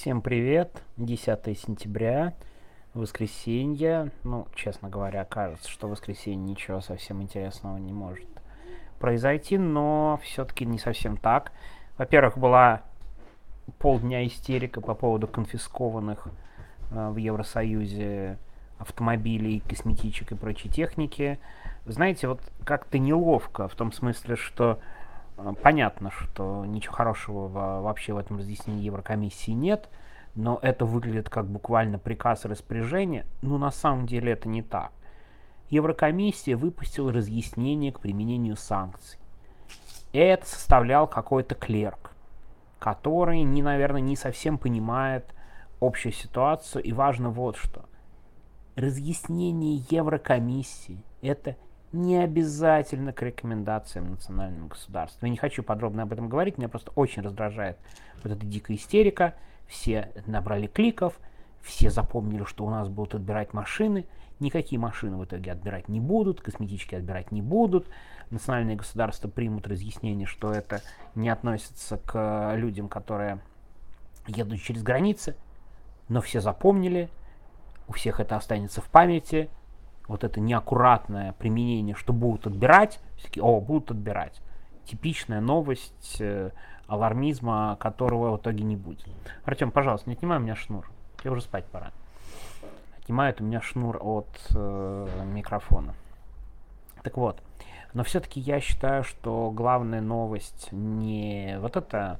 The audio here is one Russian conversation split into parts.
Всем привет! 10 сентября, воскресенье. Ну, честно говоря, кажется, что в воскресенье ничего совсем интересного не может произойти, но все-таки не совсем так. Во-первых, была полдня истерика по поводу конфискованных э, в Евросоюзе автомобилей, косметичек и прочей техники. Знаете, вот как-то неловко в том смысле, что понятно, что ничего хорошего вообще в этом разъяснении Еврокомиссии нет, но это выглядит как буквально приказ и распоряжение, но на самом деле это не так. Еврокомиссия выпустила разъяснение к применению санкций. Это составлял какой-то клерк, который, не, наверное, не совсем понимает общую ситуацию. И важно вот что. Разъяснение Еврокомиссии – это не обязательно к рекомендациям национального государства. Я не хочу подробно об этом говорить, меня просто очень раздражает вот эта дикая истерика. Все набрали кликов, все запомнили, что у нас будут отбирать машины. Никакие машины в итоге отбирать не будут, косметички отбирать не будут. Национальные государства примут разъяснение, что это не относится к людям, которые едут через границы. Но все запомнили, у всех это останется в памяти. Вот это неаккуратное применение, что будут отбирать, все о, будут отбирать. Типичная новость э, алармизма, которого в итоге не будет. Артем, пожалуйста, не отнимай у меня шнур. Тебе уже спать пора. Отнимает у меня шнур от э, микрофона. Так вот, но все-таки я считаю, что главная новость не вот это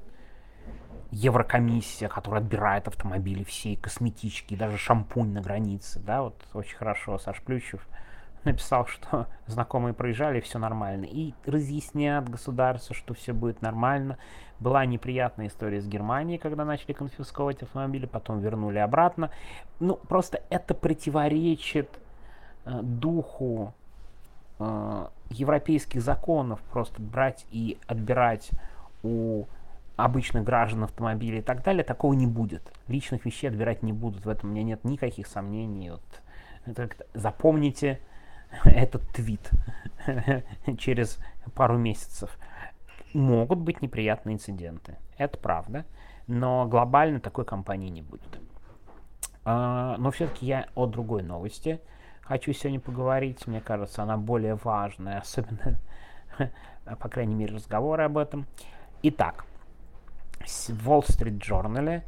Еврокомиссия, которая отбирает автомобили, все косметички, даже шампунь на границе, да, вот очень хорошо Саш Плющев написал, что знакомые проезжали, все нормально, и разъяснят государству, что все будет нормально. Была неприятная история с Германией, когда начали конфисковать автомобили, потом вернули обратно. Ну, просто это противоречит э, духу э, европейских законов, просто брать и отбирать у обычных граждан автомобилей и так далее, такого не будет. Личных вещей отбирать не будут, в этом у меня нет никаких сомнений. Вот, это, запомните этот твит через пару месяцев. Могут быть неприятные инциденты, это правда, но глобально такой компании не будет. А, но все-таки я о другой новости хочу сегодня поговорить. Мне кажется, она более важная, особенно, по крайней мере, разговоры об этом. Итак, Wall Street Journal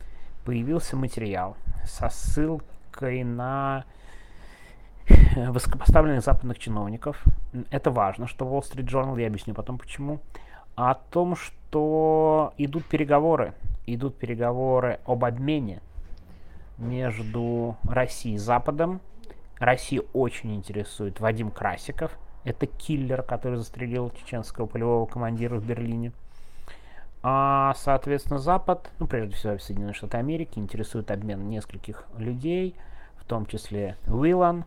появился материал со ссылкой на высокопоставленных западных чиновников. Это важно, что Wall Street Journal, я объясню потом почему, о том, что идут переговоры, идут переговоры об обмене между Россией и Западом. Россию очень интересует Вадим Красиков. Это киллер, который застрелил чеченского полевого командира в Берлине. А, соответственно, Запад, ну, прежде всего, Соединенные Штаты Америки, интересует обмен нескольких людей, в том числе Уиллан,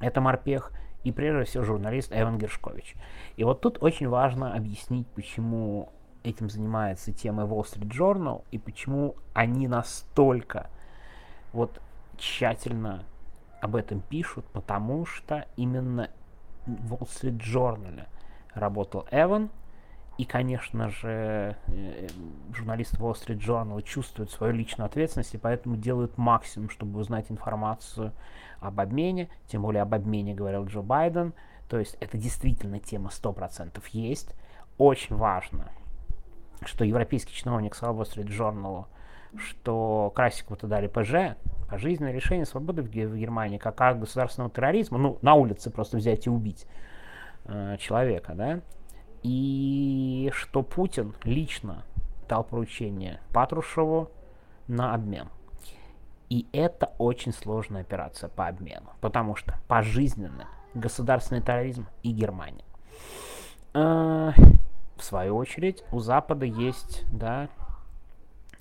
это морпех, и прежде всего журналист Эван Гершкович. И вот тут очень важно объяснить, почему этим занимается тема Wall Street Journal и почему они настолько вот тщательно об этом пишут, потому что именно в Wall Street Journal работал Эван, и, конечно же, э, журналисты Wall Street Journal чувствуют свою личную ответственность, и поэтому делают максимум, чтобы узнать информацию об обмене, тем более об обмене говорил Джо Байден, то есть это действительно тема 100% есть. Очень важно, что европейский чиновник сказал Wall Street Journal, что Красикову-то дали ПЖ, пожизненное решение свободы в Германии, как акт государственного терроризма, ну, на улице просто взять и убить э, человека, да, и что Путин лично дал поручение Патрушеву на обмен. И это очень сложная операция по обмену, потому что пожизненно государственный терроризм и Германия. А, в свою очередь, у Запада есть да,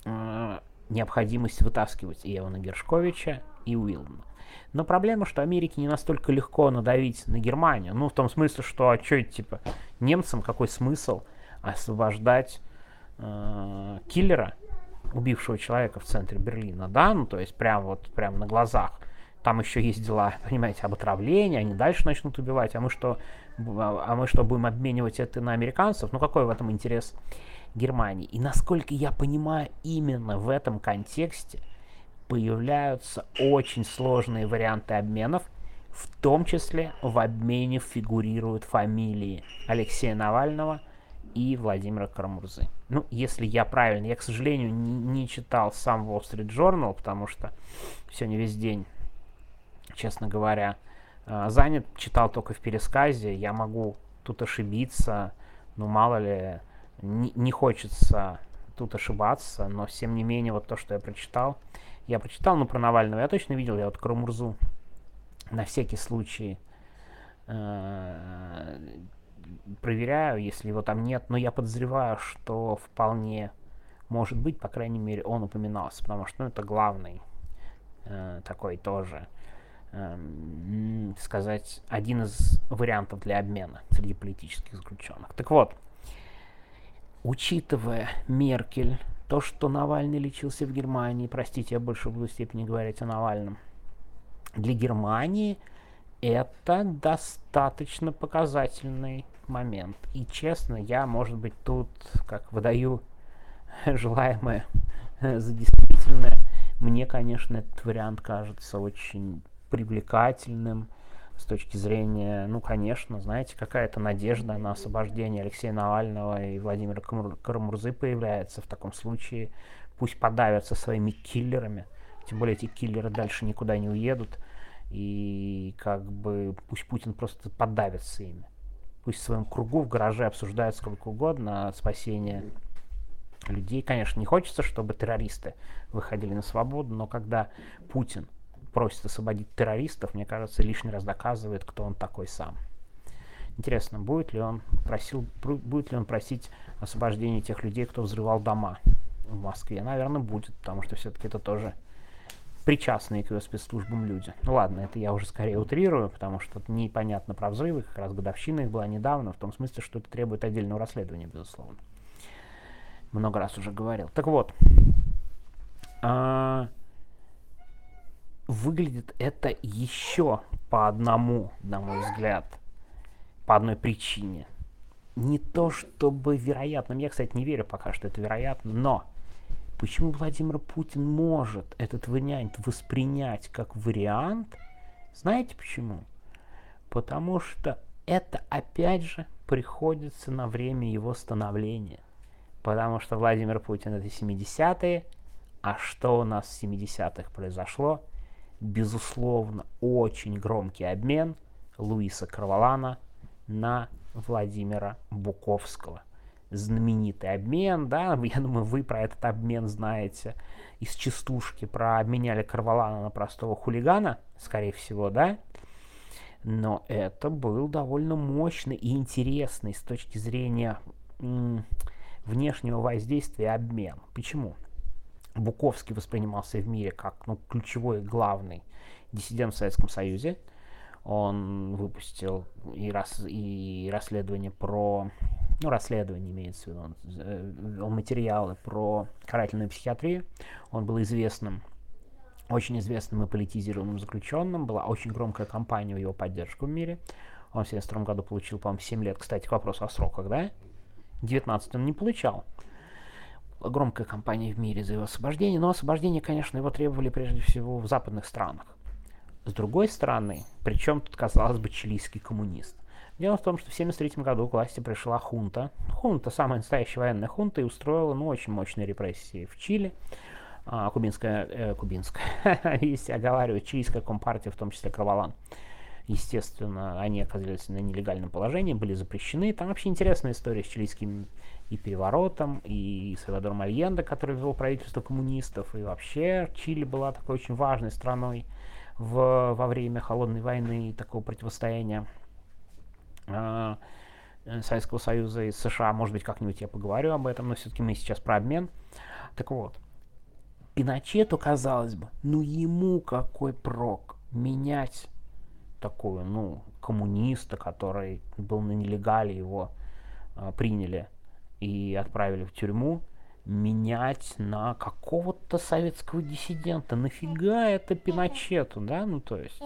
а, необходимость вытаскивать и Эвана Гершковича, и Уилна. Но проблема, что Америке не настолько легко надавить на Германию. Ну, в том смысле, что, а что типа, немцам какой смысл освобождать э, киллера, убившего человека в центре Берлина, да, ну, то есть прям вот, прям на глазах. Там еще есть дела, понимаете, об отравлении, они дальше начнут убивать, а мы что, а мы что, будем обменивать это на американцев? Ну, какой в этом интерес Германии. И насколько я понимаю, именно в этом контексте появляются очень сложные варианты обменов, в том числе в обмене фигурируют фамилии Алексея Навального и Владимира Карамурзы. Ну, если я правильно, я, к сожалению, не, не читал сам Wall Street Journal, потому что сегодня весь день, честно говоря, э, занят, читал только в пересказе, я могу тут ошибиться, ну, мало ли, не, не хочется тут ошибаться, но, тем не менее, вот то, что я прочитал, я прочитал, ну, про Навального я точно видел, я вот Карамурзу на всякий случай э, проверяю, если его там нет, но я подозреваю, что вполне может быть, по крайней мере, он упоминался, потому что ну, это главный э, такой тоже, э, сказать, один из вариантов для обмена среди политических заключенных. Так вот, учитывая Меркель, то, что Навальный лечился в Германии, простите, я больше буду степени говорить о Навальном, для Германии это достаточно показательный момент. И честно, я, может быть, тут как выдаю желаемое за действительное. Мне, конечно, этот вариант кажется очень привлекательным с точки зрения, ну, конечно, знаете, какая-то надежда на освобождение Алексея Навального и Владимира Карамурзы появляется в таком случае. Пусть подавятся своими киллерами, тем более эти киллеры дальше никуда не уедут, и как бы пусть Путин просто подавится ими пусть в своем кругу в гараже обсуждают сколько угодно спасение людей. Конечно, не хочется, чтобы террористы выходили на свободу, но когда Путин просит освободить террористов, мне кажется, лишний раз доказывает, кто он такой сам. Интересно, будет ли он просил, будет ли он просить освобождения тех людей, кто взрывал дома в Москве? Наверное, будет, потому что все-таки это тоже причастные к ее спецслужбам люди. Ну ладно, это я уже скорее утрирую, потому что непонятно про взрывы, как раз годовщина их была недавно, в том смысле, что это требует отдельного расследования, безусловно. Много раз уже говорил. Так вот, а, выглядит это еще по одному, на мой взгляд, по одной причине. Не то чтобы вероятным, я, кстати, не верю пока, что это вероятно, но Почему Владимир Путин может этот вариант воспринять как вариант? Знаете почему? Потому что это опять же приходится на время его становления. Потому что Владимир Путин это 70-е, а что у нас в 70-х произошло? Безусловно, очень громкий обмен Луиса Карвалана на Владимира Буковского знаменитый обмен, да, я думаю, вы про этот обмен знаете из частушки, про обменяли Карвалана на простого хулигана, скорее всего, да, но это был довольно мощный и интересный с точки зрения внешнего воздействия обмен. Почему? Буковский воспринимался в мире как ну, ключевой главный диссидент в Советском Союзе. Он выпустил и, рас, и расследование про ну, расследование имеется в виду, он э, вел материалы про карательную психиатрию, он был известным, очень известным и политизированным заключенным, была очень громкая кампания в его поддержку в мире, он в 1972 году получил, по-моему, 7 лет, кстати, к вопросу о сроках, да? 19 он не получал. Громкая кампания в мире за его освобождение, но освобождение, конечно, его требовали прежде всего в западных странах. С другой стороны, причем тут, казалось бы, чилийский коммунист. Дело в том, что в 1973 году к власти пришла хунта. Хунта, самая настоящая военная хунта, и устроила ну, очень мощные репрессии в Чили. А, кубинская, э, кубинская, если оговаривать, чилийская компартия, в том числе Кравалан. Естественно, они оказались на нелегальном положении, были запрещены. Там вообще интересная история с чилийским и переворотом, и Сальвадором Альенде, который вел правительство коммунистов, и вообще Чили была такой очень важной страной в, во время холодной войны и такого противостояния Э, Советского Союза и США. Может быть, как-нибудь я поговорю об этом, но все-таки мы сейчас про обмен. Так вот, Пиночету, казалось бы, ну ему какой прок менять такую, ну, коммуниста, который был на нелегале, его э, приняли и отправили в тюрьму, менять на какого-то советского диссидента. Нафига это Пиночету, да? Ну, то есть...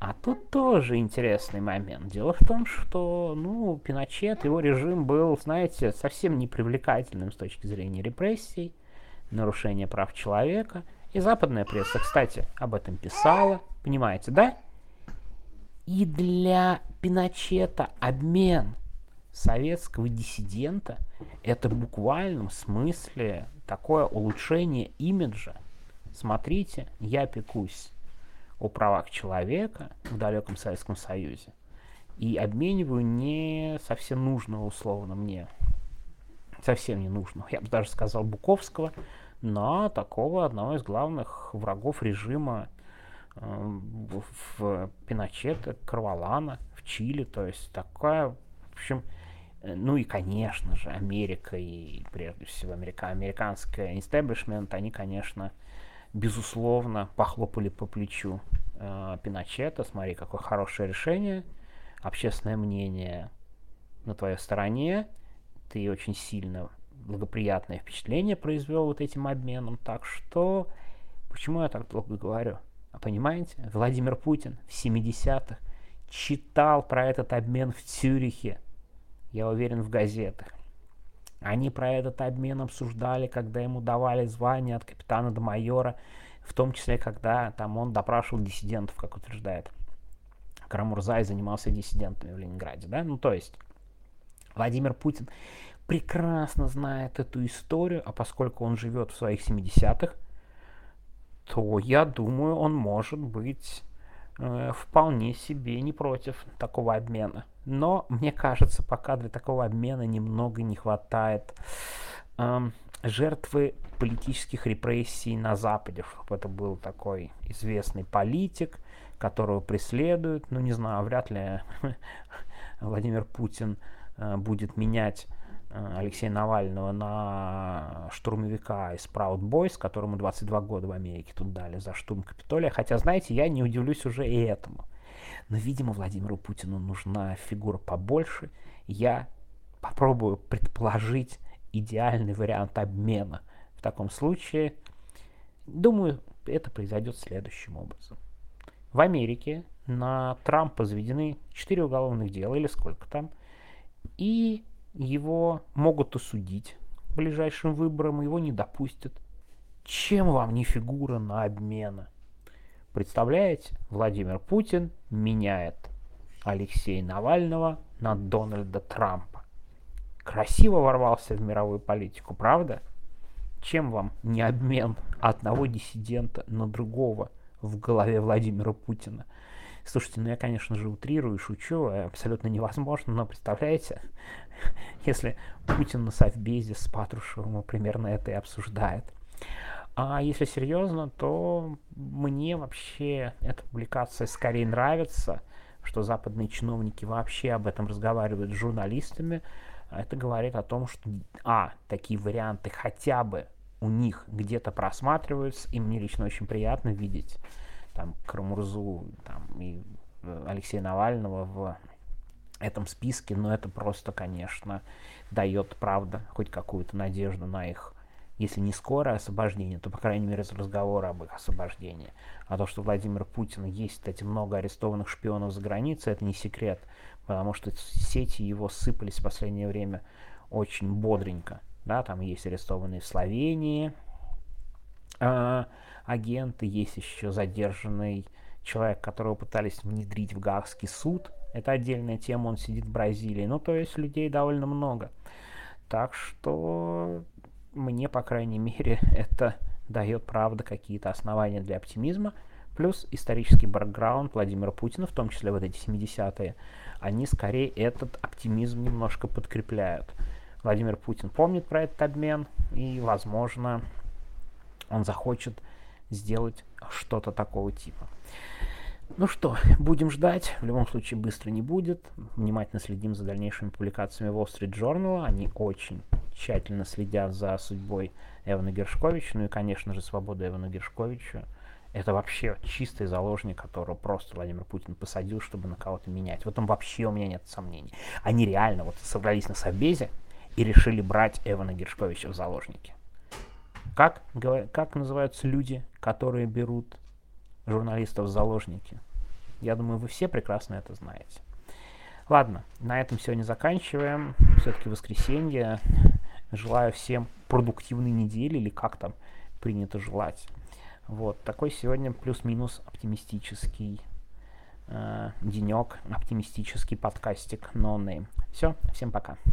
А тут тоже интересный момент. Дело в том, что, ну, Пиночет, его режим был, знаете, совсем непривлекательным с точки зрения репрессий, нарушения прав человека. И западная пресса, кстати, об этом писала, понимаете, да? И для Пиночета обмен советского диссидента это в буквальном смысле такое улучшение имиджа. Смотрите, я пекусь о правах человека в далеком Советском Союзе и обмениваю не совсем нужного условно мне, совсем не нужного, я бы даже сказал Буковского, на такого одного из главных врагов режима в Пиночета, Карвалана, в Чили, то есть такая, в общем, э, ну и, конечно же, Америка и, прежде всего, Америка, американская истеблишмент, они, конечно, безусловно, похлопали по плечу э, Пиночета. Смотри, какое хорошее решение. Общественное мнение на твоей стороне. Ты очень сильно благоприятное впечатление произвел вот этим обменом. Так что, почему я так долго говорю? Понимаете, Владимир Путин в 70-х читал про этот обмен в Цюрихе. Я уверен, в газетах. Они про этот обмен обсуждали, когда ему давали звание от капитана до майора, в том числе, когда там он допрашивал диссидентов, как утверждает. Карамурзай занимался диссидентами в Ленинграде, да? Ну, то есть, Владимир Путин прекрасно знает эту историю, а поскольку он живет в своих 70-х, то я думаю, он может быть э, вполне себе не против такого обмена. Но мне кажется, пока для такого обмена немного не хватает э, жертвы политических репрессий на Западе. Это был такой известный политик, которого преследуют. Ну, не знаю, вряд ли Владимир Путин э, будет менять Алексея Навального на штурмовика из Proud Boys, которому 22 года в Америке тут дали за штурм Капитолия. Хотя, знаете, я не удивлюсь уже и этому. Но, видимо, Владимиру Путину нужна фигура побольше. Я попробую предположить идеальный вариант обмена. В таком случае, думаю, это произойдет следующим образом. В Америке на Трампа заведены 4 уголовных дела или сколько там, и его могут осудить ближайшим выборам, его не допустят. Чем вам не фигура на обмена? Представляете, Владимир Путин меняет Алексея Навального на Дональда Трампа. Красиво ворвался в мировую политику, правда? Чем вам не обмен одного диссидента на другого в голове Владимира Путина? Слушайте, ну я, конечно же, утрирую, шучу, абсолютно невозможно, но представляете, если Путин на Совбезе с Патрушевым примерно это и обсуждает. А если серьезно, то мне вообще эта публикация скорее нравится, что западные чиновники вообще об этом разговаривают с журналистами. А это говорит о том, что, а, такие варианты хотя бы у них где-то просматриваются, и мне лично очень приятно видеть там Крамурзу там, и э, Алексея Навального в этом списке, но это просто, конечно, дает, правда, хоть какую-то надежду на их если не скорое освобождение, то, по крайней мере, разговора об их освобождении. А то, что Владимир Путин есть, кстати, много арестованных шпионов за границей, это не секрет, потому что сети его сыпались в последнее время очень бодренько. Да, там есть арестованные в Словении э, агенты, есть еще задержанный человек, которого пытались внедрить в Гаагский суд. Это отдельная тема, он сидит в Бразилии. Ну, то есть людей довольно много. Так что мне, по крайней мере, это дает, правда, какие-то основания для оптимизма. Плюс исторический бэкграунд Владимира Путина, в том числе вот эти 70-е, они скорее этот оптимизм немножко подкрепляют. Владимир Путин помнит про этот обмен, и, возможно, он захочет сделать что-то такого типа. Ну что, будем ждать. В любом случае быстро не будет. Внимательно следим за дальнейшими публикациями Wall Street Journal. Они очень тщательно следят за судьбой Эвана Гершковича. Ну и, конечно же, свобода Эвана Гершковича. Это вообще чистый заложник, которого просто Владимир Путин посадил, чтобы на кого-то менять. В этом вообще у меня нет сомнений. Они реально вот собрались на Собезе и решили брать Эвана Гершковича в заложники. Как, как называются люди, которые берут журналистов в заложники. Я думаю, вы все прекрасно это знаете. Ладно, на этом сегодня заканчиваем. Все-таки воскресенье. Желаю всем продуктивной недели или как там принято желать. Вот, такой сегодня плюс-минус оптимистический э, денек, оптимистический подкастик No. Все, всем пока.